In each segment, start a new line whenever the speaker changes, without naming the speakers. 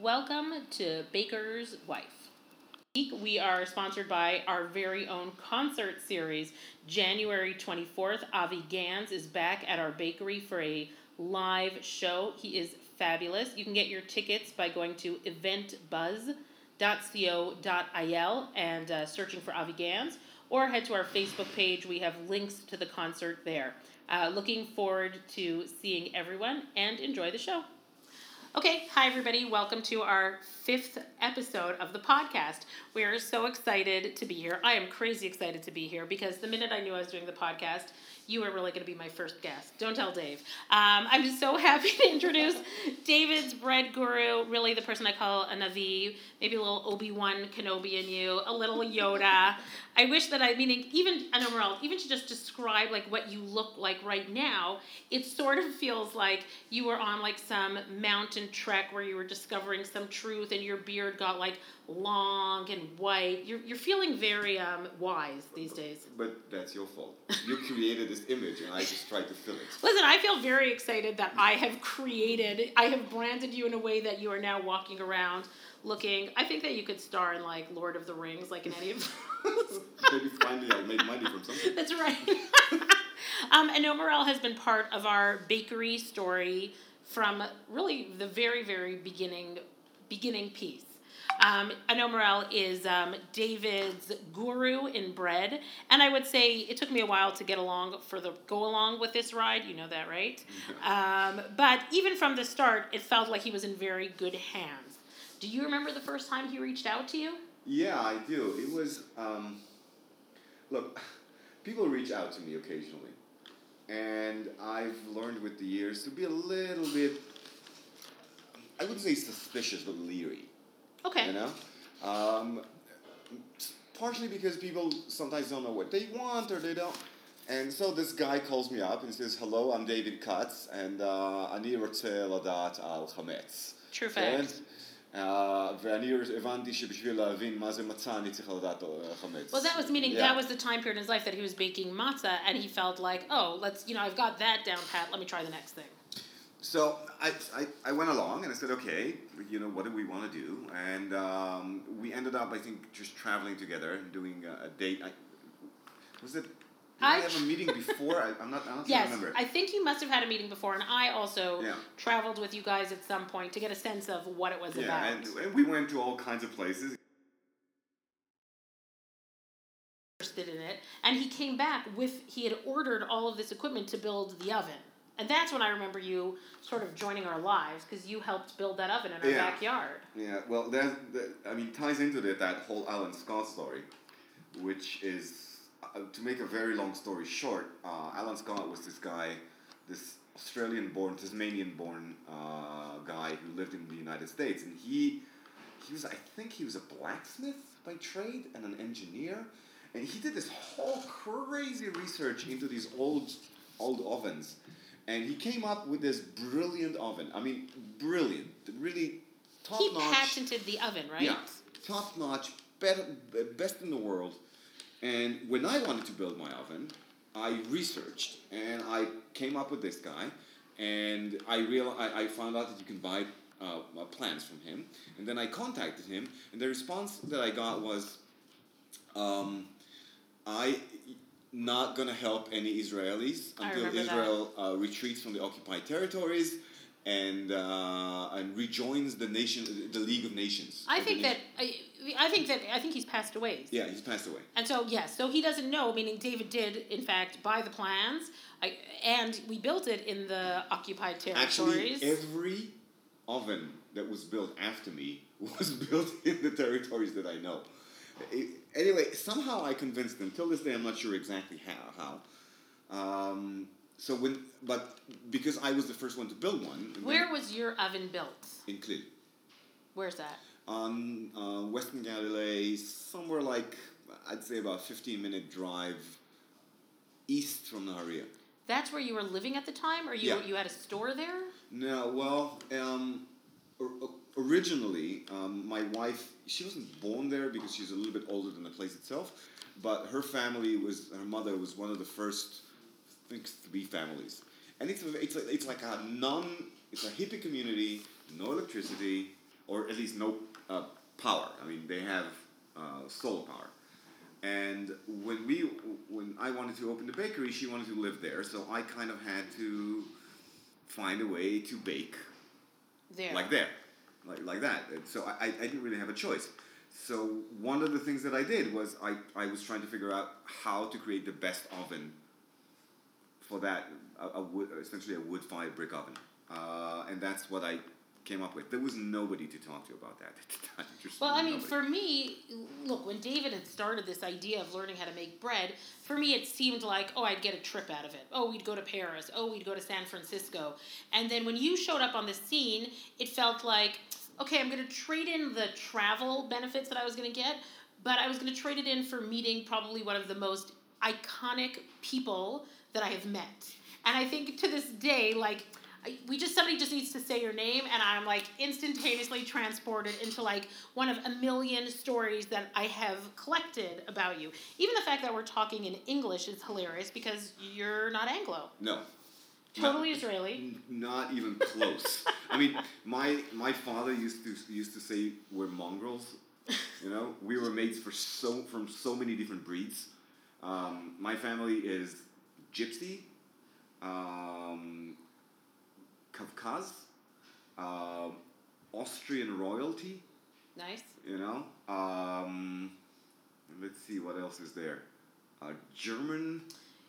Welcome to Baker's Wife. We are sponsored by our very own concert series. January 24th, Avi Gans is back at our bakery for a live show. He is fabulous. You can get your tickets by going to eventbuzz.co.il and uh, searching for Avi Gans, or head to our Facebook page. We have links to the concert there. Uh, looking forward to seeing everyone and enjoy the show. Okay, hi everybody. Welcome to our fifth episode of the podcast. We are so excited to be here. I am crazy excited to be here because the minute I knew I was doing the podcast, you are really going to be my first guest. Don't tell Dave. Um, I'm just so happy to introduce David's bread guru, really the person I call a Navi, maybe a little Obi Wan Kenobi in you, a little Yoda. I wish that I, meaning even, know Merle, even to just describe like what you look like right now, it sort of feels like you were on like some mountain trek where you were discovering some truth and your beard got like long and white. You're, you're feeling very um, wise these days.
But that's your fault. You created this image and I just tried to fill it.
Listen, I feel very excited that I have created, I have branded you in a way that you are now walking around looking. I think that you could star in like Lord of the Rings, like in any of
those. Maybe finally I'll make money from something.
That's right. um, and Morel has been part of our bakery story from really the very, very beginning beginning piece. Um, Anomarel is um, David's guru in bread, and I would say it took me a while to get along for the go along with this ride. You know that, right? Um, but even from the start, it felt like he was in very good hands. Do you remember the first time he reached out to you?
Yeah, I do. It was um, look, people reach out to me occasionally, and I've learned with the years to be a little bit. I wouldn't say suspicious, but leery.
Okay.
You know, um, partially because people sometimes don't know what they want or they don't. And so this guy calls me up and says, "Hello, I'm David Katz, and אני רוצה לדעת על חמץ."
True fact.
ואני הבנתי שבשביל להבין מה זה מצה אני צריך לדעת חמץ.
Well, that was meaning yeah. that was the time period in his life that he was baking matzah, and he felt like, oh, let's, you know, I've got that down pat. Let me try the next thing.
So I, I, I, went along and I said, okay, you know, what do we want to do? And um, we ended up, I think, just traveling together and doing a, a date. I, was it? Did I, I have a meeting before? I, am not. I don't
yes,
remember.
I think you must have had a meeting before, and I also yeah. traveled with you guys at some point to get a sense of what it was
yeah,
about.
And, and we went to all kinds of places.
Interested in it, and he came back with he had ordered all of this equipment to build the oven. And that's when I remember you sort of joining our lives because you helped build that oven in our
yeah.
backyard.
Yeah, well, that, that I mean ties into that that whole Alan Scott story, which is uh, to make a very long story short. Uh, Alan Scott was this guy, this Australian-born, Tasmanian-born uh, guy who lived in the United States, and he he was I think he was a blacksmith by trade and an engineer, and he did this whole crazy research into these old old ovens and he came up with this brilliant oven. I mean, brilliant, really top
he
notch.
He patented the oven, right?
Yeah, top notch, better, best in the world. And when I wanted to build my oven, I researched and I came up with this guy, and I real I, I found out that you can buy uh, uh, plans from him, and then I contacted him, and the response that I got was, um, I not going to help any Israelis until Israel uh, retreats from the occupied territories and uh, and rejoins the nation, the League of Nations.
I think that I, I think that I think he's passed away.
Yeah, he's passed away.
And so yes, so he doesn't know. Meaning David did in fact buy the plans, I, and we built it in the occupied territories.
Actually, every oven that was built after me was built in the territories that I know. Anyway, somehow I convinced them. Till this day, I'm not sure exactly how. How. Um, so when, but because I was the first one to build one.
Where was your oven built?
In Klil.
Where's that?
On uh, Western Galilee, somewhere like I'd say about 15 minute drive east from Nahariya.
That's where you were living at the time, or you
yeah.
you had a store there?
No, well, um, originally, um, my wife, she wasn't born there because she's a little bit older than the place itself, but her family was, her mother was one of the first, I think, three families. And it's, it's, a, it's like a non, it's a hippie community, no electricity, or at least no uh, power. I mean, they have uh, solar power. And when we, when I wanted to open the bakery, she wanted to live there, so I kind of had to find a way to bake
There.
like there, like like that. And so I, I didn't really have a choice. So one of the things that I did was I, I was trying to figure out how to create the best oven for that a, a wood essentially a wood fired brick oven, uh, and that's what I came up with. There was nobody to talk to about that at the time. Just
Well, I mean,
nobody.
for me, look, when David had started this idea of learning how to make bread, for me it seemed like, oh, I'd get a trip out of it. Oh, we'd go to Paris. Oh, we'd go to San Francisco. And then when you showed up on the scene, it felt like, okay, I'm going to trade in the travel benefits that I was going to get, but I was going to trade it in for meeting probably one of the most iconic people that I have met. And I think to this day, like, we just somebody just needs to say your name and i'm like instantaneously transported into like one of a million stories that i have collected about you even the fact that we're talking in english is hilarious because you're not anglo
no.
totally
Not-
israeli
Not even close. I mean, my my father used to used to say we're mongrels. You know, we were mates for so from so many different breeds. Um, my family is Gypsy, um, Kavkaz, um Austrian royalty.
nice
You know, um, let's see what else is there. Uh, German.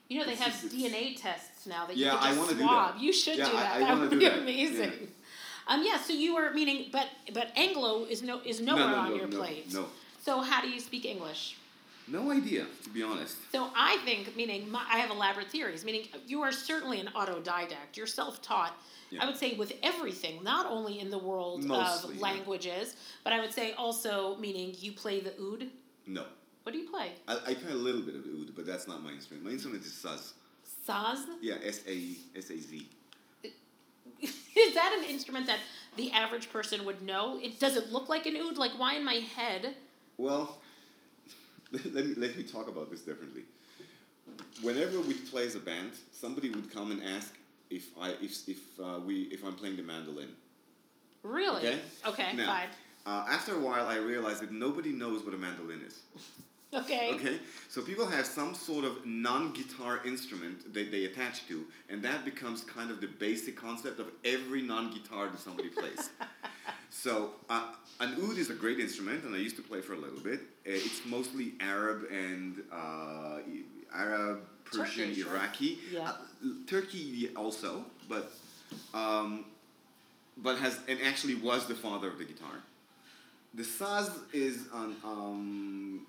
you know they have
it's-
dna tests now that
Yeah,
you
I
can just swab
that.
you should
Yeah,
do that
I
that would be
that.
amazing
Yeah.
um yeah so you were meaning but but anglo is no is nowhere
no, no,
on
no,
your plate
No,
so how do you speak english
no idea to be honest.
So I think, meaning my, I have elaborate theories, meaning you are certainly an autodidact. You're self-taught.
Yeah.
I would say with everything, not only in the world
Mostly,
of
yeah.
languages, but I would say also meaning you play the oud.
No.
What do you play?
I, I play a little bit of oud, but that's not my instrument. My instrument is saz.
Saz.
Yeah, S A S A Z.
Is that an instrument that the average person would know? It does it look like an oud? Like why in my head?
Well, let me let me talk about this differently. Whenever we play as a band, somebody would come and ask if I if if uh, we if I'm playing the mandolin.
Really?
Okay.
Okay.
Now,
Fine.
Uh, after a while, I realized that nobody knows what a mandolin is.
Okay.
Okay, so people have some sort of non-guitar instrument that they attach to, and that becomes kind of the basic concept of every non-guitar that somebody plays. So uh, an oud is a great instrument, and I used to play for a little bit. Uh, It's mostly Arab and uh, Arab, Persian,
Turkish?
Iraqi,
Yeah.
uh, Turkey also, but um, but has and actually was the father of the guitar. The saz is an um,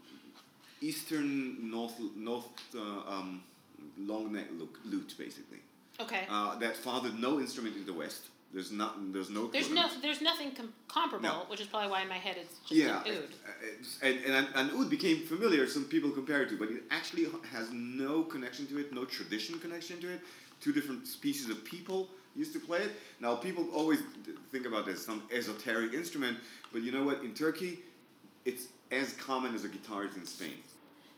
eastern north north uh, um, long neck lute basically.
Okay.
Uh, that fathered no instrument in the West. There's not. There's no.
There's no. There's nothing com- comparable,
No.
which is probably why in my head it's just
Yeah,
an oud.
and, and, and oud became familiar. Some people compare it to, but it actually has no connection to it, no tradition connection to it. Two different species of people used to play it. Now people always think about this some esoteric instrument, but you know what? In Turkey, it's as common as a guitar is in Spain.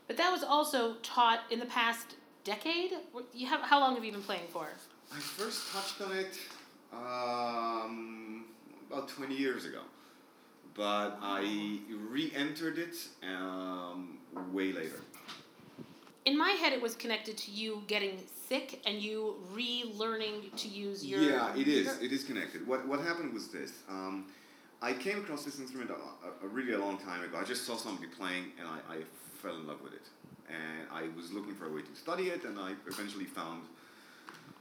But that was also taught in the past decade. You have how long have you been playing for?
I first touched on it um, about 20 years ago, but I re-entered it um, way later.
In my head, it was connected to you getting sick and you relearning to use your.
Yeah, it is. It is connected. What What happened was this. Um, I came across this instrument a, a, a really a long time ago. I just saw somebody playing, and I, I fell in love with it. And I was looking for a way to study it, and I eventually found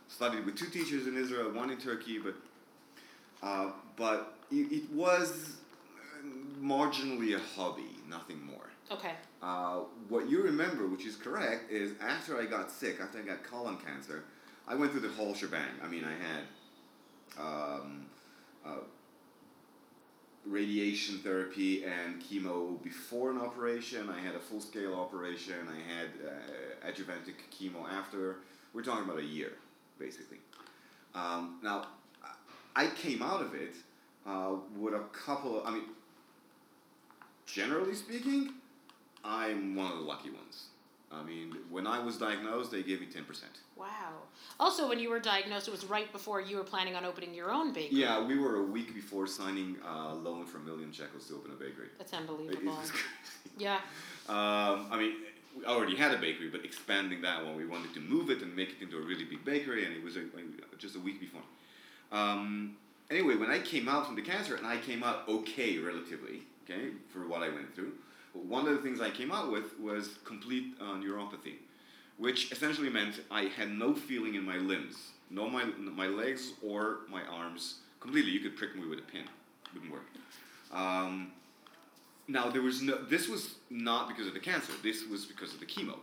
studied with two teachers in Israel, one in Turkey, but uh, but it, it was marginally a hobby, nothing more.
Okay.
Uh, what you remember, which is correct, is after I got sick, after I got colon cancer, I went through the whole shebang. I mean, I had um, uh, radiation therapy and chemo before an operation. I had a full scale operation. I had uh, adjuvantic chemo after. We're talking about a year, basically. Um, now, I came out of it uh, with a couple. Of, I mean, generally speaking, I'm one of the lucky ones. I mean, when I was diagnosed, they gave me ten percent.
Wow. Also, when you were diagnosed, it was right before you were planning on opening your own bakery.
Yeah, we were a week before signing a loan for a million shekels to open a bakery.
That's unbelievable. Yeah.
Um, I mean, we already had a bakery, but expanding that one, we wanted to move it and make it into a really big bakery, and it was just a week before. Um, anyway, when I came out from the cancer, and I came out okay, relatively, okay, for what I went through, one of the things I came out with was complete uh, neuropathy, which essentially meant I had no feeling in my limbs, no my my legs or my arms, completely. You could prick me with a pin, wouldn't work. Um, now there was no. This was not because of the cancer. This was because of the chemo.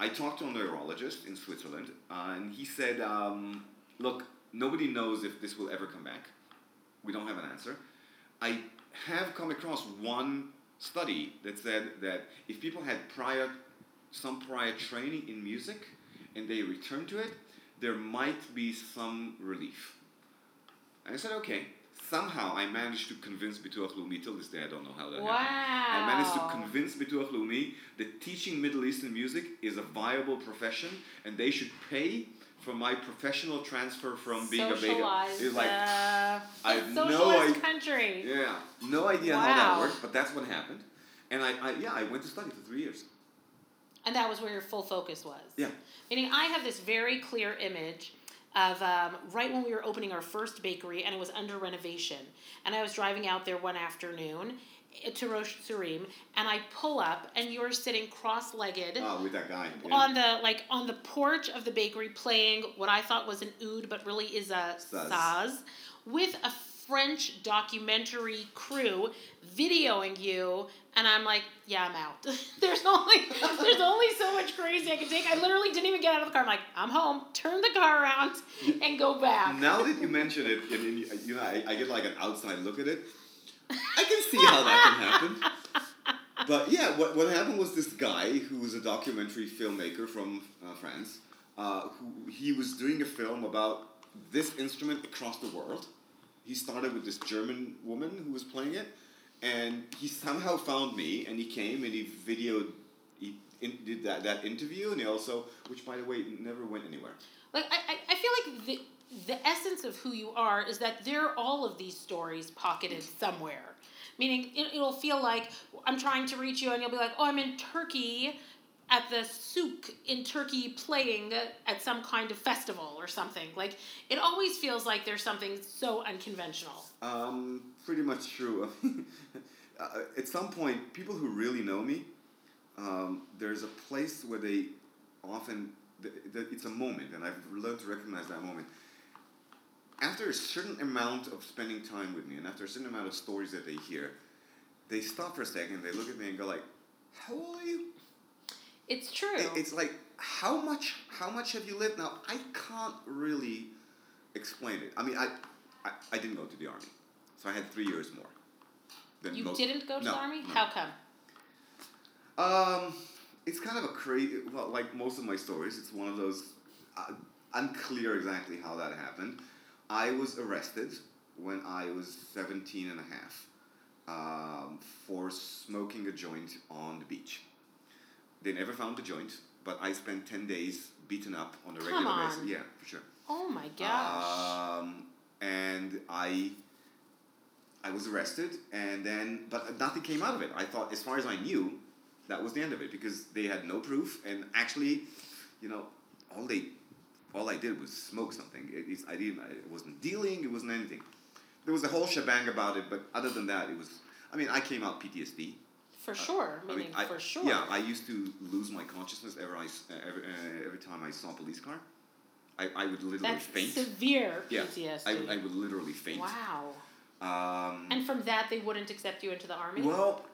I talked to a neurologist in Switzerland, uh, and he said, um, "Look, nobody knows if this will ever come back. We don't have an answer. I have come across one study that said that if people had prior, some prior training in music, and they return to it, there might be some relief." And I said, "Okay." Somehow I managed to convince Bituach Leumi till this day. I don't know how that happened.
Wow.
I managed to convince Bituach Leumi that teaching Middle Eastern music is a viable profession and they should pay for my professional transfer from being a baker.
Socialized,
It's like,
uh,
I have no
socialized
idea-
country.
yeah, no idea how that worked, but that's what happened. And I, I, yeah, I went to study for three years.
And that was where your full focus was.
Yeah.
Meaning, I have this very clear image of um, right when we were opening our first bakery and it was under renovation. And I was driving out there one afternoon eh, to Rosh Tzurim and I pull up and you're sitting cross legged.
Oh, with that guy. yeah.
On the like on the porch of the bakery, playing what I thought was an oud, but really is a
Saz.
saz, with a French documentary crew videoing you, and I'm like, yeah, I'm out. there's only there's only so much crazy I can take. I literally didn't even get out of the car. I'm like, I'm home. Turn the car around and go back.
Now that you mention it, and, and you- you know, I, I get like an outside look at it. I can see how that can happen. But yeah, what, what happened was this guy who was a documentary filmmaker from uh, France. Uh, who he was doing a film about this instrument across the world. He started with this German woman who was playing it, and he somehow found me, and he came and he videoed, he in, did that, that interview, and he also, which by the way never went anywhere.
Like I, I, I feel like the the essence of who you are is that there are all of these stories pocketed somewhere. Meaning it, it'll feel like I'm trying to reach you and you'll be like, oh, I'm in Turkey at the souk in Turkey playing at some kind of festival or something. Like it always feels like there's something so unconventional.
Um, pretty much true. uh, at some point, people who really know me, um, there's a place where they often, it's a moment, and I've learned to recognize that moment. After a certain amount of spending time with me, and after a certain amount of stories that they hear, they stop for a second, they look at me and go like, "How old are you?"
It's true.
It- It's like, how much? How much have you lived? Now, I can't really explain it. I mean, I, I, I didn't go to the army, so I had three years more. Than
you
most-
didn't go to
No,
the army?
no.
How come?
Um, it's kind of a crazy. Well, like most of my stories, it's one of those uh, unclear exactly how that happened. I was arrested when I was 17 and a half um, for smoking a joint on the beach. They never found the joint, but I spent 10 days beaten up on a
Come
regular
on.
basis. Yeah, for sure.
Oh my gosh.
Um, and I, I was arrested, and then, but nothing came out of it. I thought, as far as I knew, that was the end of it because they had no proof, and actually, you know, all they, all I did was smoke something. It, it's, I didn't, it wasn't dealing, it wasn't anything. There was a whole shebang about it, but other than that, it was. I mean, I came out PTSD.
For sure.
I
Meaning
mean, I,
for sure.
Yeah, I used to lose my consciousness every, I uh, every, uh, every time I saw a police car. I, I would literally
That's
faint.
severe
Yeah,
PTSD.
I, I would literally faint.
Wow.
Um,
And from that, they wouldn't accept you into the army.
well,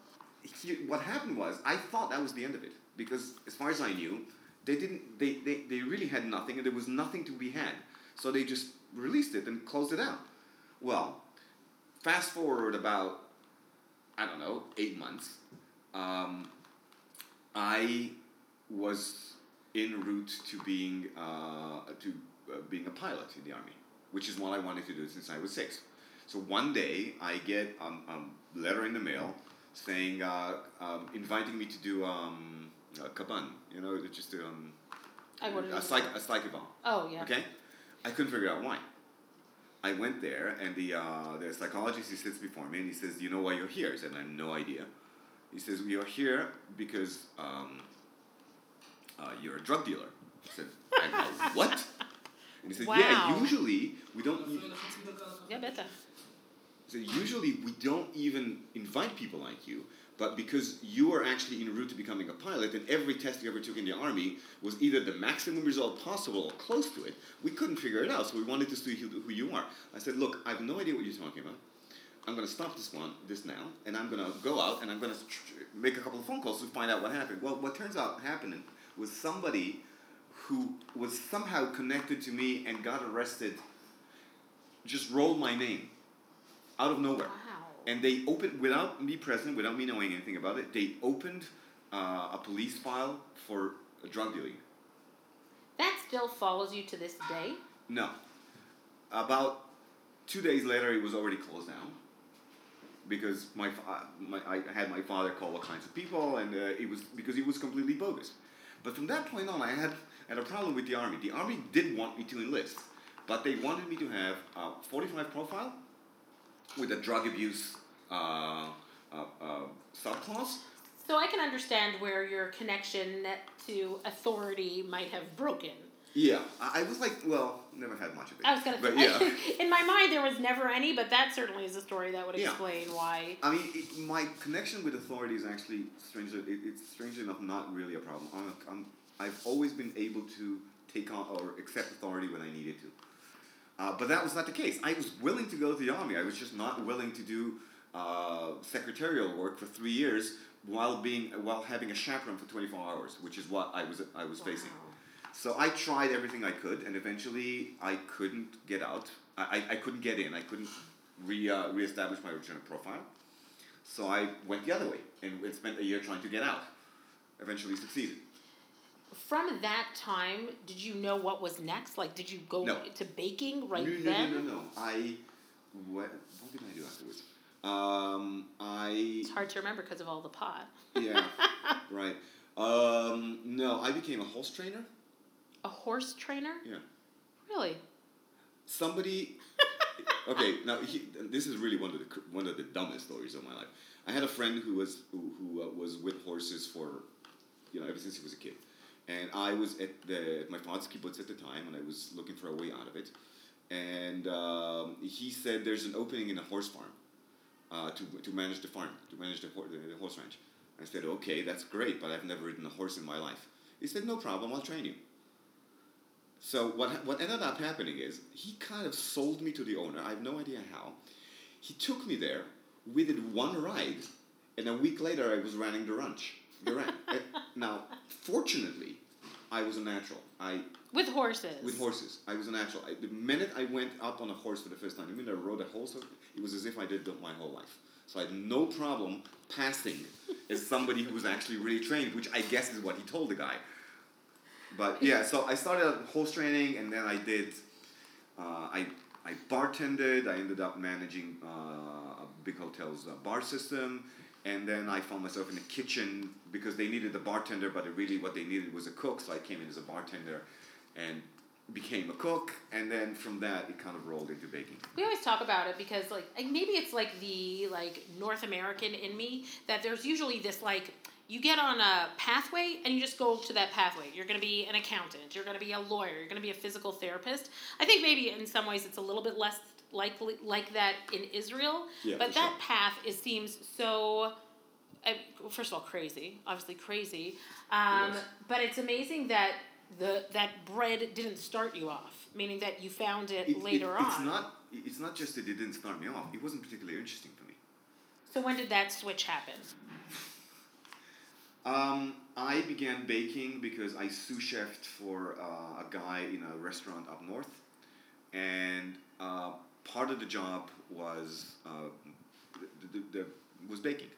he, what happened was I thought that was the end of it because, as far as I knew, they didn't. They, they, they really had nothing, and there was nothing to be had. So they just released it and closed it out. Well, fast forward about I don't know eight months. Um, I was en route to being uh, to uh, being a pilot in the army, which is what I wanted to do since I was six. So one day I get um, um, letter in the mail saying uh, um, inviting me to do um, uh, Kaban. You know, it's just um,
I
a, psych, a psychic bomb.
Oh yeah.
Okay, I couldn't figure out why. I went there, and the uh, the psychologist he sits before me, and he says, "Do you know why you're here?" I said, "I have no idea." He says, "We are here because um, uh, you're a drug dealer." I said, "I know what?" And he said,
Wow.
"Yeah, usually we don't."
Yeah, better.
So usually we don't even invite people like you, but because you are actually en route to becoming a pilot, and every test you ever took in the army was either the maximum result possible or close to it, we couldn't figure it out. So we wanted to see who, who you are. I said, look, I have no idea what you're talking about. I'm going to stop this one, this now, and I'm going to go out and I'm going to make a couple of phone calls to find out what happened. Well, what turns out happening was somebody who was somehow connected to me and got arrested just rolled my name out of nowhere.
Wow.
And they opened, without me present, without me knowing anything about it, they opened uh, a police file for a drug dealing.
That still follows you to this day.
No. About two days later, it was already closed down. Because my, fa- my I had my father call all kinds of people, and uh, it was because it was completely bogus. But from that point on, I had, had a problem with the army. The army did want me to enlist, but they wanted me to have a 45 profile with a drug abuse uh, uh, uh, subclause.
So I can understand where your connection to authority might have broken.
Yeah, I, I was like, well, never had much of it.
I was gonna
but yeah.
in my mind there was never any, but that certainly is a story that would
Yeah.
explain why.
I mean, it, my connection with authority is actually strangely, it, it's strangely enough not really a problem. I'm, I'm, I've always been able to take on or accept authority when I needed to. Uh, but that was not the case. I was willing to go to the army. I was just not willing to do uh, secretarial work for three years while being while having a chaperone for 24 hours, which is what I was I was facing. So I tried everything I could, and eventually I couldn't get out. I, I, I couldn't get in. I couldn't re uh, reestablish my original profile. So I went the other way and and spent a year trying to get out. Eventually succeeded.
From that time, did you know what was next? Like, did you go
No.
to baking right
no, no,
then?
no, no, no. I what, what did I do afterwards? Um, I
It's hard to remember because of all the pot.
yeah right. Um, no, I became a horse trainer.
A horse trainer?
Yeah.
Really?
somebody okay now he, this is really one of the one of the dumbest stories of my life i had a friend who was who, who uh, was with horses for you know ever since he was a kid and i was at the at my father's kibbutz at the time and i was looking for a way out of it and um, he said there's an opening in a horse farm uh, to, to manage the farm to manage the, hor- the, the horse ranch i said okay that's great but i've never ridden a horse in my life he said no problem i'll train you so what what ended up happening is he kind of sold me to the owner. I have no idea how. He took me there. We did one ride, and a week later I was running the ranch. The ranch. Eh, now, fortunately, I was a natural. I
With horses.
with horses. I was a natural. I, the minute I went up on a horse for the first time, the minute I rode a horse, it was as if I did it my whole life. So I had no problem passing as somebody who was actually really trained, which I guess is what he told the guy. But yeah, so I started horse training, and then I did. Uh, I I bartended. I ended up managing uh, a big hotel's uh, bar system, and then I found myself in the kitchen because they needed a bartender, but it really what they needed was a cook. So I came in as a bartender, and became a cook, and then from that it kind of rolled into baking.
We always talk about it because like like, maybe it's like the like North American in me that there's usually this like you get on a pathway and you just go to that pathway. You're going to be an accountant, you're going to be a lawyer, you're going to be a physical therapist. I think maybe in some ways it's a little bit less likely like that in Israel,
Yeah,
but that
sure.
path is seems so I, first of all crazy, obviously crazy. Um,
Yes.
but it's amazing that the that bread didn't start you off, meaning that you found it,
It- it-
later
it's
on.
It's not. It's not just that it didn't start me off. It wasn't particularly interesting for me.
So when did that switch happen?
Um, I began baking because I sous chefed for uh, a guy in a restaurant up north, and uh, part of the job was uh, the, the, the, was baking.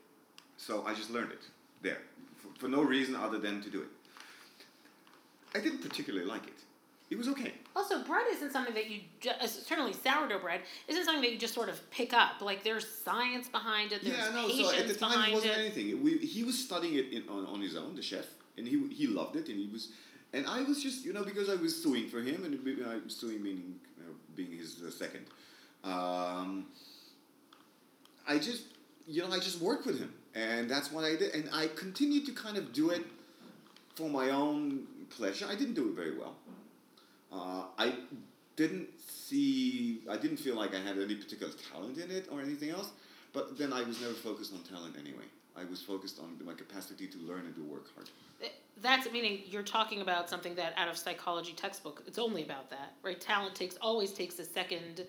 So I just learned it there for, for no reason other than to do it. I didn't particularly like it. It was okay.
Also, bread isn't something that you ju- uh, certainly sourdough bread isn't something that you just sort of pick up. Like there's science behind it. There's
yeah, no. So at the time, it wasn't
it.
anything. We, he was studying it in, on, on his own, the chef, and he he loved it, and he was, and I was just you know because I was suing for him, and I was suing meaning uh, being his uh, second. Um, I just you know I just worked with him, and that's what I did, and I continued to kind of do it for my own pleasure. I didn't do it very well. Uh, I didn't see, I didn't feel like I had any particular talent in it or anything else, but then I was never focused on talent anyway. I was focused on my capacity to learn and to work hard.
That's meaning you're talking about something that out of psychology textbook, it's only about that, right? Talent takes always takes a second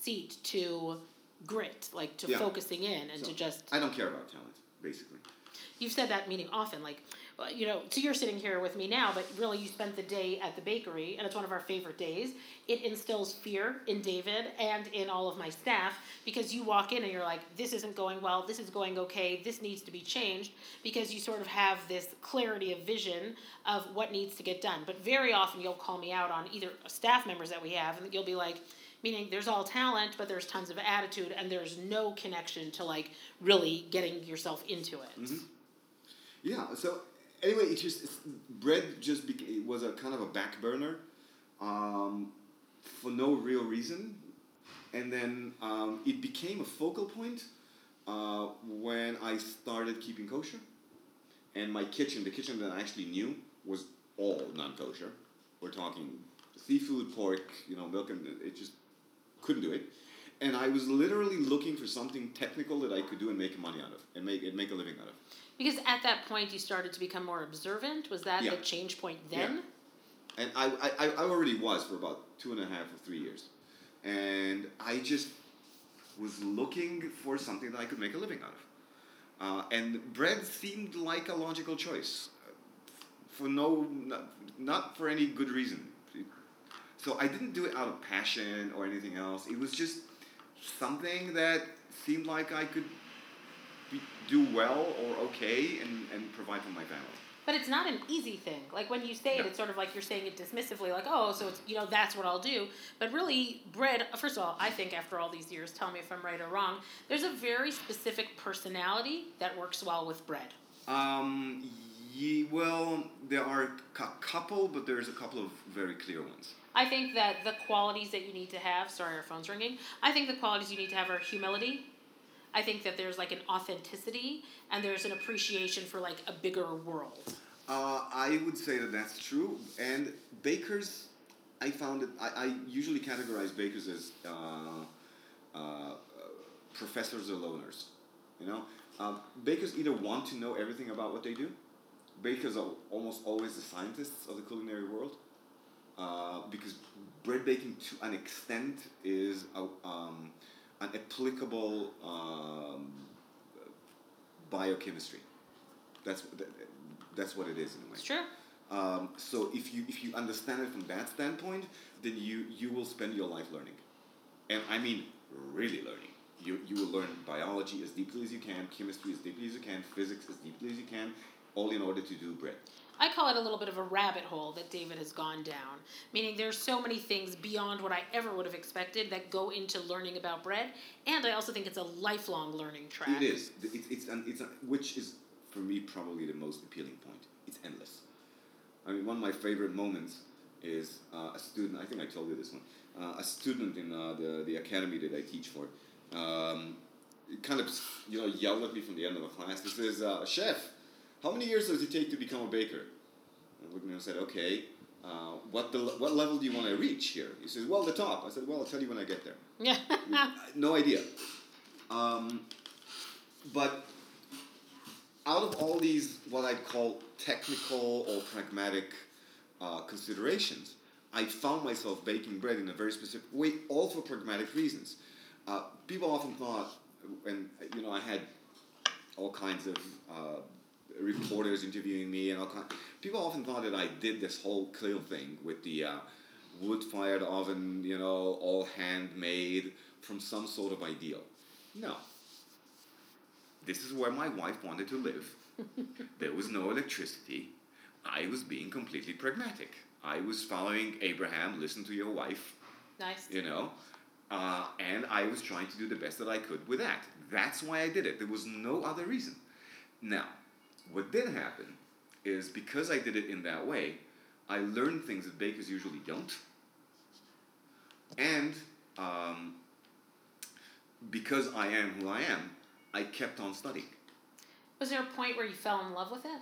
seat to grit, like to yeah. focusing in and so to just.
I don't care about talent, basically.
You've said that meaning often, like you know, so you're sitting here with me now, but really you spent the day at the bakery, and it's one of our favorite days. It instills fear in David and in all of my staff because you walk in and you're like, this isn't going well, this is going okay, this needs to be changed, because you sort of have this clarity of vision of what needs to get done. But very often you'll call me out on either staff members that we have, and you'll be like, meaning there's all talent, but there's tons of attitude, and there's no connection to like really getting yourself into it.
Mm-hmm. Yeah, so anyway, it just bread just became, was a kind of a back burner um, for no real reason, and then um, it became a focal point uh, when I started keeping kosher, and my kitchen, the kitchen that I actually knew, was all non-kosher. We're talking seafood, pork, you know, milk, and it just couldn't do it. And I was literally looking for something technical that I could do and make money out of, and make and make a living out of.
Because at that point you started to become more observant. Was that yeah. the change point then?
Yeah. And I, I, I already was for about two and a half or three years. And I just was looking for something that I could make a living out of. Uh, and bread seemed like a logical choice for no, not, not for any good reason. So I didn't do it out of passion or anything else. It was just something that seemed like I could be, do well or okay and, and provide for my family.
But it's not an easy thing. Like when you say no. it, it's sort of like you're saying it dismissively, like, oh, so it's, you know, that's what I'll do. But really, bread, first of all, I think after all these years, tell me if I'm right or wrong, there's a very specific personality that works well with bread.
Um, ye, well, there are a couple, but there's a couple of very clear ones.
I think that the qualities that you need to have, sorry, our phone's ringing. I think the qualities you need to have are humility, I think that there's like an authenticity and there's an appreciation for like a bigger world.
Uh, I would say that that's true. And bakers, I found it, I, I usually categorize bakers as uh, uh, professors or loners. You know, um, bakers either want to know everything about what they do. Bakers are almost always the scientists of the culinary world. Uh, because bread baking to an extent is a, um, an applicable um, biochemistry. That's that's what it is in a way.
It's true.
Um, so if you if you understand it from that standpoint, then you you will spend your life learning, and I mean really learning. You you will learn biology as deeply as you can, chemistry as deeply as you can, physics as deeply as you can, all in order to do bread.
I call it a little bit of a rabbit hole that David has gone down. Meaning there's so many things beyond what I ever would have expected that go into learning about bread, and I also think it's a lifelong learning track.
It is. It's it's an, it's a, which is for me probably the most appealing point. It's endless. I mean, one of my favorite moments is uh, a student. I think I told you this one. Uh, a student in uh, the the academy that I teach for. Um, kind of you know yelled at me from the end of the class. This is uh, chef how many years does it take to become a baker? And Woodman said, okay, uh, what, the, what level do you want to reach here? He says, well, the top. I said, well, I'll tell you when I get there. Yeah. no idea. Um, but out of all these, what I'd call technical or pragmatic uh, considerations, I found myself baking bread in a very specific way, all for pragmatic reasons. Uh, people often thought, and you know, I had all kinds of uh, reporters interviewing me and all kind. People often thought that I did this whole Klil thing with the uh, wood-fired oven, you know, all handmade from some sort of ideal. No. This is where my wife wanted to live. there was no electricity. I was being completely pragmatic. I was following Abraham, listen to your wife.
Nice.
You know, uh, and I was trying to do the best that I could with that. That's why I did it. There was no other reason. Now, what did happen is because I did it in that way, I learned things that bakers usually don't. And um, because I am who I am, I kept on studying.
Was there a point where you fell in love with it?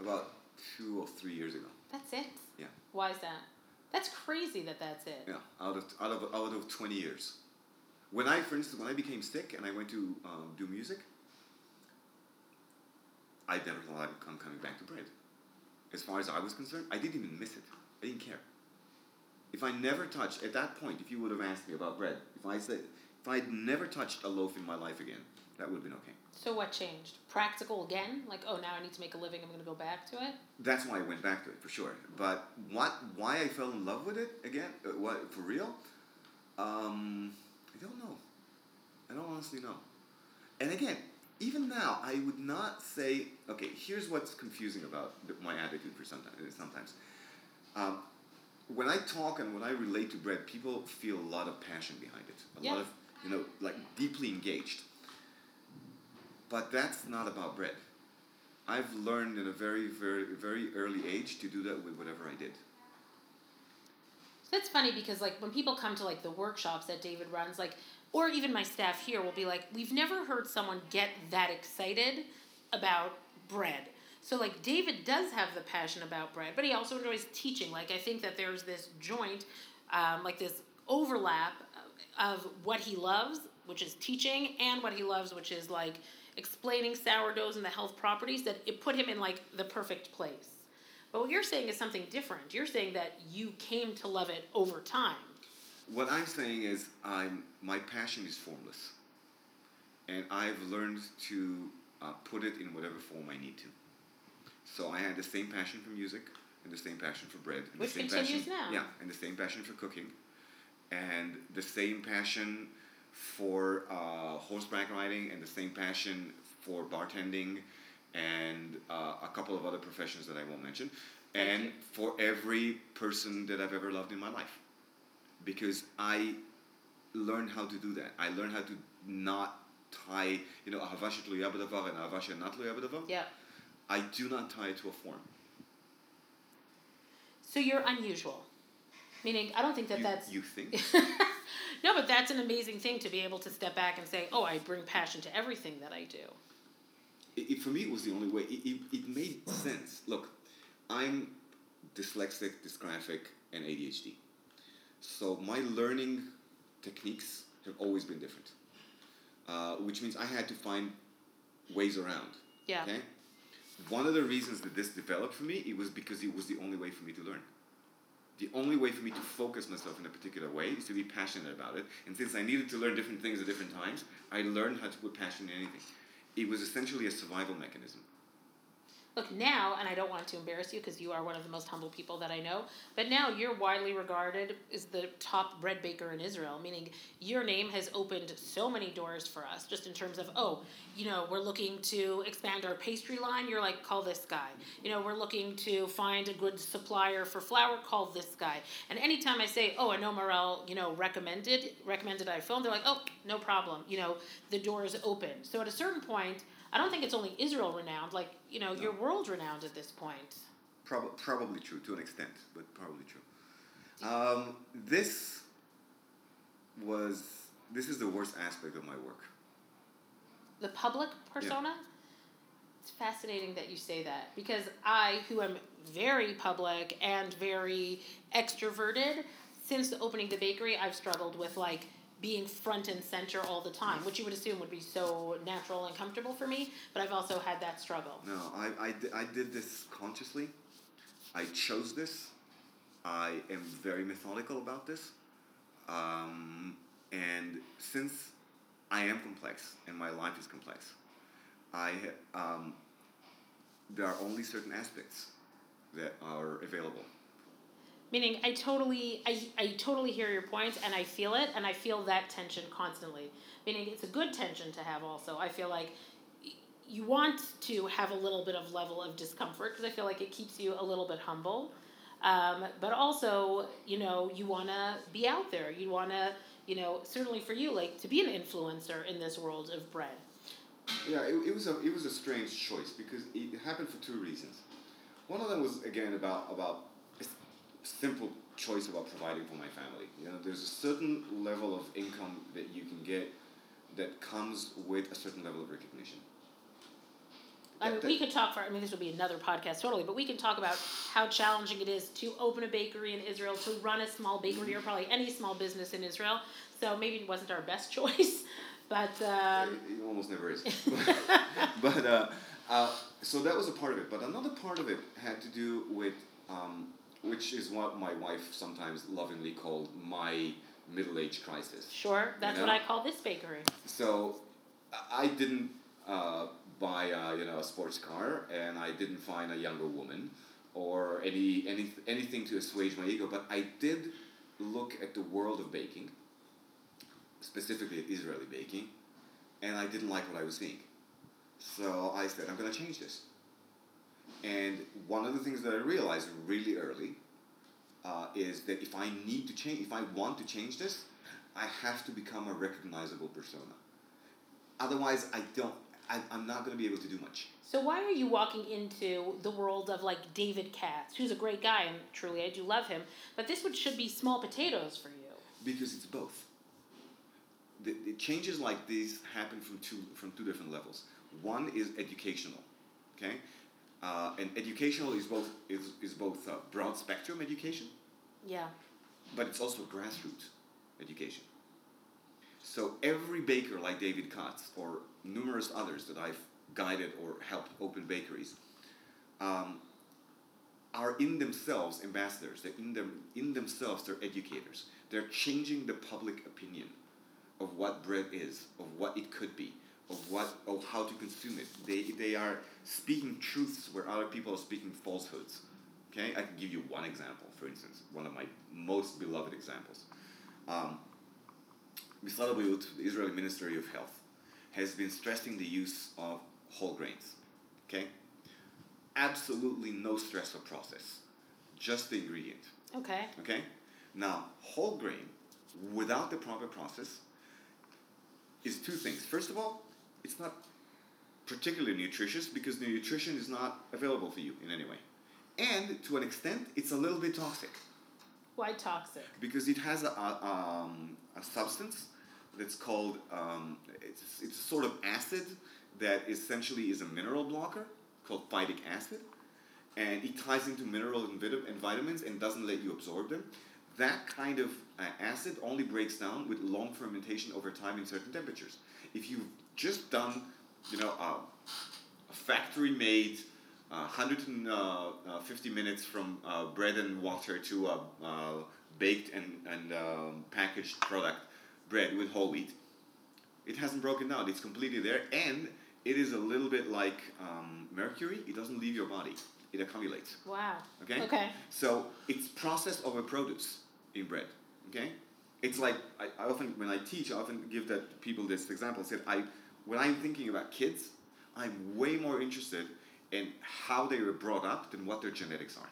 About two or three years ago.
That's it.
Yeah.
Why is that? That's crazy that that's it.
Yeah, out of out of out of twenty years. When I, for instance, when I became sick and I went to um, do music, I never thought I'd come coming back to bread. As far as I was concerned, I didn't even miss it. I didn't care. If I never touched at that point, if you would have asked me about bread, if I said if I'd never touched a loaf in my life again, that would have been okay.
So what changed? Practical again? Like, oh, now I need to make a living. I'm going to go back to it.
That's why I went back to it for sure. But what? Why I fell in love with it again? Uh, what for real? Um, don't know. I don't honestly know. And again, even now, I would not say. Okay, here's what's confusing about my attitude for sometimes. Sometimes, um, when I talk and when I relate to bread, people feel a lot of passion behind it. A
Yeah.
lot of you know, like deeply engaged. But that's not about bread. I've learned in a very, very, very early age to do that with whatever I did.
That's funny because like when people come to like the workshops that David runs, like or even my staff here will be like, we've never heard someone get that excited about bread. So like David does have the passion about bread, but he also enjoys teaching. Like I think that there's this joint, um, like this overlap of what he loves, which is teaching, and what he loves, which is like explaining sourdoughs and the health properties. That it put him in like the perfect place. But what you're saying is something different. You're saying that you came to love it over time.
What I'm saying is, I'm my passion is formless, and I've learned to uh, put it in whatever form I need to. So I had the same passion for music, and the same passion for bread, and
Which
the same
continues
passion,
now.
yeah, and the same passion for cooking, and the same passion for uh, horseback riding, and the same passion for bartending, and uh, a couple of other professions that I won't mention, and for every person that I've ever loved in my life because I learned how to do that. I learned how to not tie, you know, ahava shetluya b'davar and she'nat tluya b'davar.
Yeah.
I do not tie it to a form.
So you're unusual. Meaning, I don't think that
you,
that's.
you think?
no, but that's an amazing thing to be able to step back and say, oh, I bring passion to everything that I do.
It, for me, it was the only way. It, it, it made sense. Look, I'm dyslexic, dysgraphic, and ADHD. So my learning techniques have always been different, uh, which means I had to find ways around.
Yeah.
Okay. One of the reasons that this developed for me, it was because it was the only way for me to learn. The only way for me to focus myself in a particular way is to be passionate about it. And since I needed to learn different things at different times, I learned how to put passion in anything. It was essentially a survival mechanism.
Look, now, and I don't want to embarrass you because you are one of the most humble people that I know, but now you're widely regarded as the top bread baker in Israel, meaning your name has opened so many doors for us, just in terms of, oh, you know, we're looking to expand our pastry line, you're like, call this guy. You know, we're looking to find a good supplier for flour, call this guy. And anytime I say, oh, I know Morel, you know, recommended, recommended I film, they're like, oh, no problem. You know, the door is open. So at a certain point, I don't think it's only Israel renowned, like, you know, you're world renowned at this point.
Prob- probably true to an extent, but probably true. Um, this was this is the worst aspect of my work.
The public persona? It's fascinating that you say that because I, who am very public and very extroverted, since opening the bakery, I've struggled with like being front and center all the time, which you would assume would be so natural and comfortable for me, but I've also had that struggle.
No, I, I, I did this consciously. I chose this. I am very methodical about this. Um, and since I am complex and my life is complex, I um, there are only certain aspects that are available.
Meaning, I totally, I, I totally hear your points, and I feel it, and I feel that tension constantly. Meaning, it's a good tension to have. Also, I feel like you want to have a little bit of level of discomfort because I feel like it keeps you a little bit humble. Um, but also, you know, you want to be out there. You want to, you know, certainly for you, like to be an influencer in this world of bread.
Yeah, it, it was a it was a strange choice because it happened for two reasons. One of them was again about about simple choice about providing for my family. You know, there's a certain level of income that you can get that comes with a certain level of recognition.
I mean, we could talk for. I mean, this would be another podcast totally, but we can talk about how challenging it is to open a bakery in Israel, to run a small bakery, or probably any small business in Israel. So maybe it wasn't our best choice, but um,
it, it almost never is. but uh, uh, so that was a part of it. But another part of it had to do with, um, which is what my wife sometimes lovingly called my middle age crisis.
sure, that's
You
what? I call this bakery.
So I- I didn't uh, buy a, you know a sports car, and I didn't find a younger woman, or any any anything to assuage my ego. But I did look at the world of baking, specifically at Israeli baking, and I didn't like what I was seeing. So I said, I'm going to change this. And one of the things that I realized really early uh, is that if I need to change, if I want to change this, I have to become a recognizable persona. Otherwise, I don't. I, I'm not going to be able to do much.
So why are you walking into the world of like David Katz, who's a great guy, and truly I do love him, but this would should be small potatoes for you.
Because it's both. The, the changes like these happen from two from two different levels. One is educational, okay, uh, and educational is both is, is both uh, broad spectrum education,
Yeah.
but it's also grassroots education. So every baker like David Katz or numerous others that I've guided or helped open bakeries um, are in themselves ambassadors. They're in them in themselves. They're educators. They're changing the public opinion of what bread is, of what it could be, of what of how to consume it. They they are speaking truths where other people are speaking falsehoods. Okay, I can give you one example. For instance, one of my most beloved examples. Um, Misrad Abriut, the Israeli Ministry of Health, has been stressing the use of whole grains. Okay, absolutely no stress or process, just the ingredient.
Okay.
Okay? Now, whole grain, without the proper process, is two things. First of all, it's not particularly nutritious because the nutrition is not available for you in any way. And to an extent, it's a little bit toxic
Why toxic?
because it has a, a, um, a substance that's called, um, it's, it's a sort of acid that essentially is a mineral blocker called phytic acid. And it ties into minerals and, vit- and vitamins and doesn't let you absorb them. That kind of uh, acid only breaks down with long fermentation over time in certain temperatures. If you've just done, you know, uh, a factory-made uh, 150 minutes from uh, bread and water to a uh, baked and, and um, packaged product, bread with whole wheat. It hasn't broken down. It's completely there, and it is a little bit like um, mercury. It doesn't leave your body. It accumulates.
Wow.
Okay.
Okay.
So it's process over produce in bread. Okay. It's like I, I often when I teach, I often give that people this example. I said I when I'm thinking about kids, I'm way more interested in how they were brought up than what their genetics are.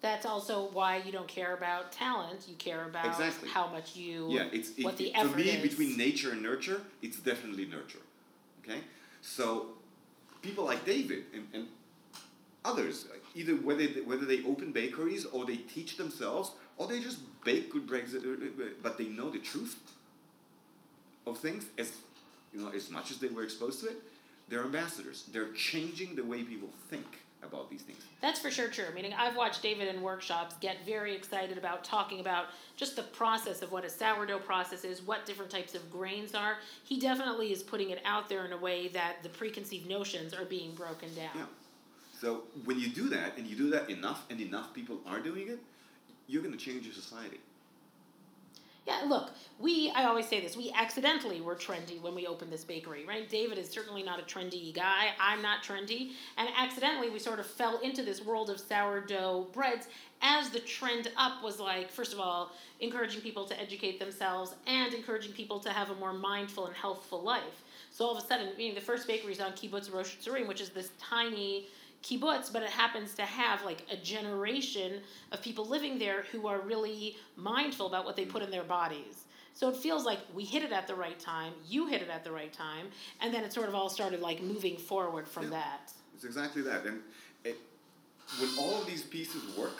That's also why you don't care about talent. You care about
Exactly.
how much you.
Yeah, it's it,
what the
it- for me
is.
between nature and nurture, it's definitely nurture. Okay, so people like David and, and others, either whether they, whether they open bakeries or they teach themselves or they just bake good breads, uh, uh, but they know the truth of things as you know as much as they were exposed to it. They're ambassadors. They're changing the way people think about these things.
That's for sure true. Meaning, I've watched David in workshops get very excited about talking about just the process of what a sourdough process is, what different types of grains are. He definitely is putting it out there in a way that the preconceived notions are being broken down.
Yeah. So when you do that, and you do that enough, and enough people are doing it, you're going to change your society.
Yeah, look, we, I always say this, we accidentally were trendy when we opened this bakery, right? David is certainly not a trendy guy. I'm not trendy. And accidentally, we sort of fell into this world of sourdough breads as the trend up was like, first of all, encouraging people to educate themselves and encouraging people to have a more mindful and healthful life. So all of a sudden, being the first bakery is on Kibbutz Rosh Tzurim, which is this tiny kibbutz, but it happens to have like a generation of people living there who are really mindful about what they put in their bodies. So it feels like we hit it at the right time, you hit it at the right time, and then it sort of all started like moving forward from
Yeah.
that.
It's exactly that. And it, when all of these pieces work,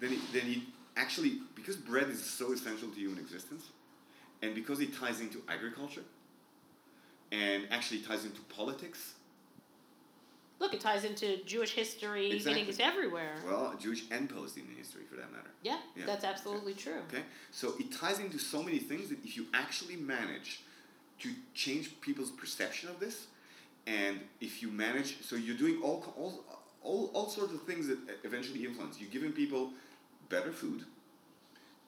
then it, then it actually because bread is so essential to human existence, and because it ties into agriculture, and actually ties into politics.
Look, it ties into Jewish history,
Exactly.
meaning it's everywhere.
Well, Jewish and Palestinian history, for that matter.
yeah,
Yeah.
that's absolutely true.
Okay, so it ties into so many things that if you actually manage to change people's perception of this, and if you manage, so you're doing all all all, all sorts of things that eventually influence. You're giving people better food.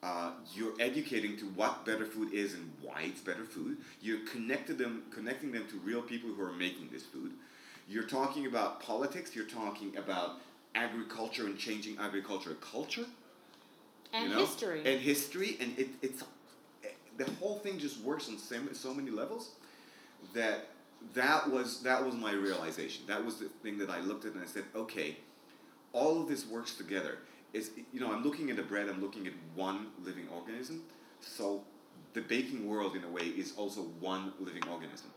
Uh, you're educating to what better food is and why it's better food. You're connected them, connecting them to real people who are making this food. You're talking about politics. You're talking about agriculture and changing agricultural culture
And
you know?
history.
and history and it, it's the whole thing just works on so, so many levels that that was that was my realization that was the thing that i looked at and i said okay all of this works together Is you know i'm looking at the bread i'm looking at one living organism so the baking world in a way is also one living organism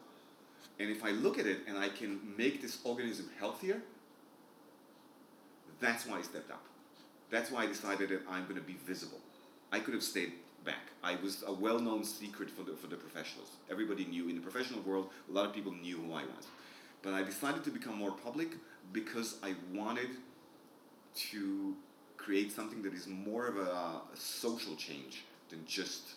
and if i look at it and i can make this organism healthier that's why i stepped up that's why I decided that I'm going to be visible. I could have stayed back. I was a well-known secret for the for the professionals. Everybody knew in the professional world. A lot of people knew who I was, but I decided to become more public because I wanted to create something that is more of a, a social change than just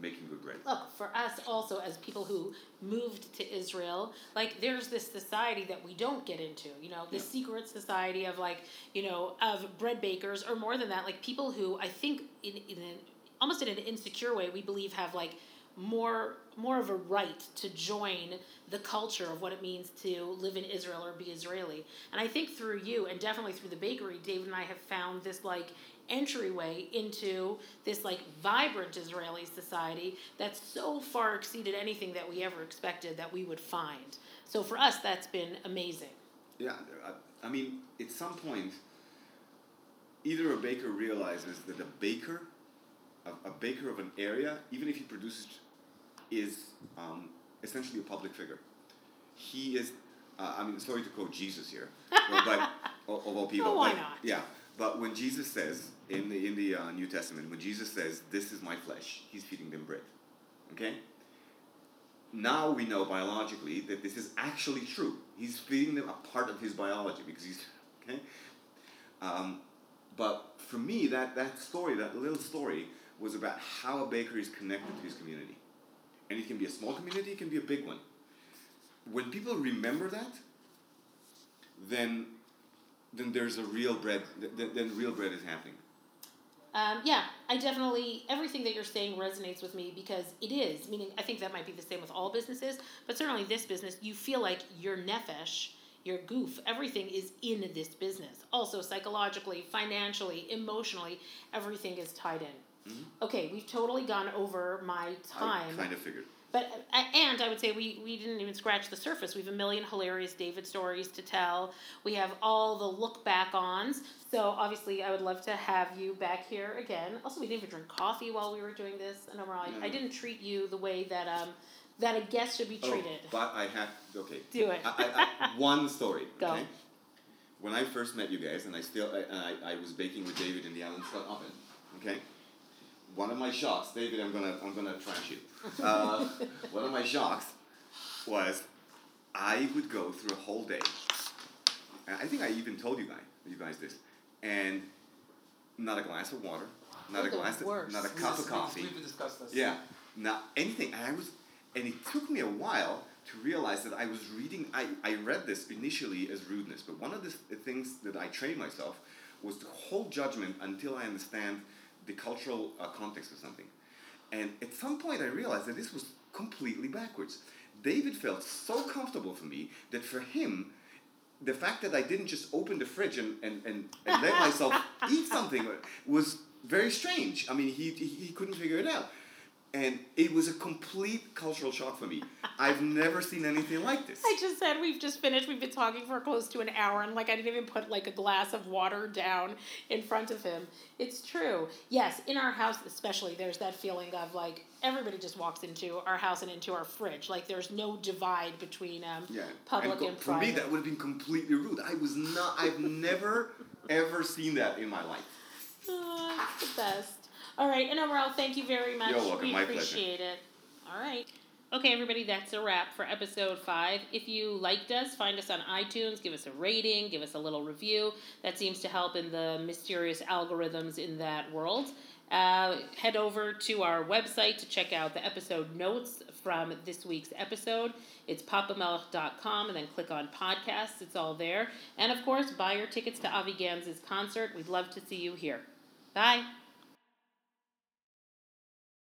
making good bread.
Look, for us also as people who moved to Israel, like there's this society that we don't get into, you know, the
Yeah.
secret society of like, you know, of bread bakers or more than that, like people who I think in, in an, almost in an insecure way we believe have like more more of a right to join the culture of what it means to live in Israel or be Israeli. And I think through you and definitely through the bakery, David and I have found this like entryway into this like vibrant Israeli society that's so far exceeded anything that we ever expected that we would find. So for us, that's been amazing.
Yeah, I, mean, at some point, either a baker realizes that a baker, a, a baker of an area, even if he produces, is um, essentially a public figure. He is. Uh, I mean, sorry to quote Jesus here, but, of of all people.
Oh, why
but-
not?
Yeah, but when Jesus says in the in the uh, New Testament, when Jesus says, "This is my flesh," he's feeding them bread. Okay. Now we know biologically that this is actually true. He's feeding them a part of his biology because he's okay. Um, but for me, that that story, that little story, was about how a baker is connected to his community, and it can be a small community, it can be a big one. When people remember that, then then there's a real bread. Then, then real bread is happening.
Um, yeah, I definitely everything that you're saying resonates with me because it is. Meaning, I think that might be the same with all businesses, but certainly this business, you feel like your nefesh, your guf, everything is in this business. Also, psychologically, financially, emotionally, everything is tied in. Okay, we've totally gone over my time.
I kind of figured.
But uh, and I would say we, we didn't even scratch the surface. We have a million hilarious David stories to tell. We have all the look back ons. So obviously, I would love to have you back here again. Also, we didn't even drink coffee while we were doing this. And overall, I, I didn't treat you the way that um that a guest should be treated.
Oh, but I have okay.
Do it.
I, I, I, one story.
Go.
Okay? When I first met you guys, and I still I, I, I was baking with David in the Alan Scott oven. Okay. One of my shocks, David, I'm gonna I'm gonna trash you. Uh, one of my shocks was I would go through a whole day. And I think I even told you guys you guys this, and not a glass of water, not a glass, of, not a
We
cup
just-
of coffee.
We, we discussed this.
Yeah, not anything. And I was, and it took me a while to realize that I was reading. I, I read this initially as rudeness, but one of the things that I trained myself was to hold judgment until I understand the cultural uh, context of something. And at some point, I realized that this was completely backwards. David felt so comfortable for me that for him, the fact that I didn't just open the fridge and, and, and, and let myself eat something was very strange. I mean, he, he, he couldn't figure it out. And it was a complete cultural shock for me. I've never seen anything like this.
I just said we've just finished. We've been talking for close to an hour, and like I didn't even put like a glass of water down in front of him. It's true. Yes, in our house especially, there's that feeling of like everybody just walks into our house and into our fridge. Like there's no divide between um,
yeah.
public
and,
and,
for
private.
me, that would have been completely rude. I was not. I've never ever seen that in my life.
Oh, the best. All right, and overall, thank you very much.
You're welcome.
We
My pleasure.
appreciate it. All right. Okay, everybody, that's a wrap for episode five. If you liked us, find us on iTunes, give us a rating, give us a little review. That seems to help in the mysterious algorithms in that world. Uh, head over to our website to check out the episode notes from this week's episode. It's papamelch.com and then click on podcasts. It's all there. And of course, buy your tickets to Avi Gans's concert. We'd love to see you here. Bye.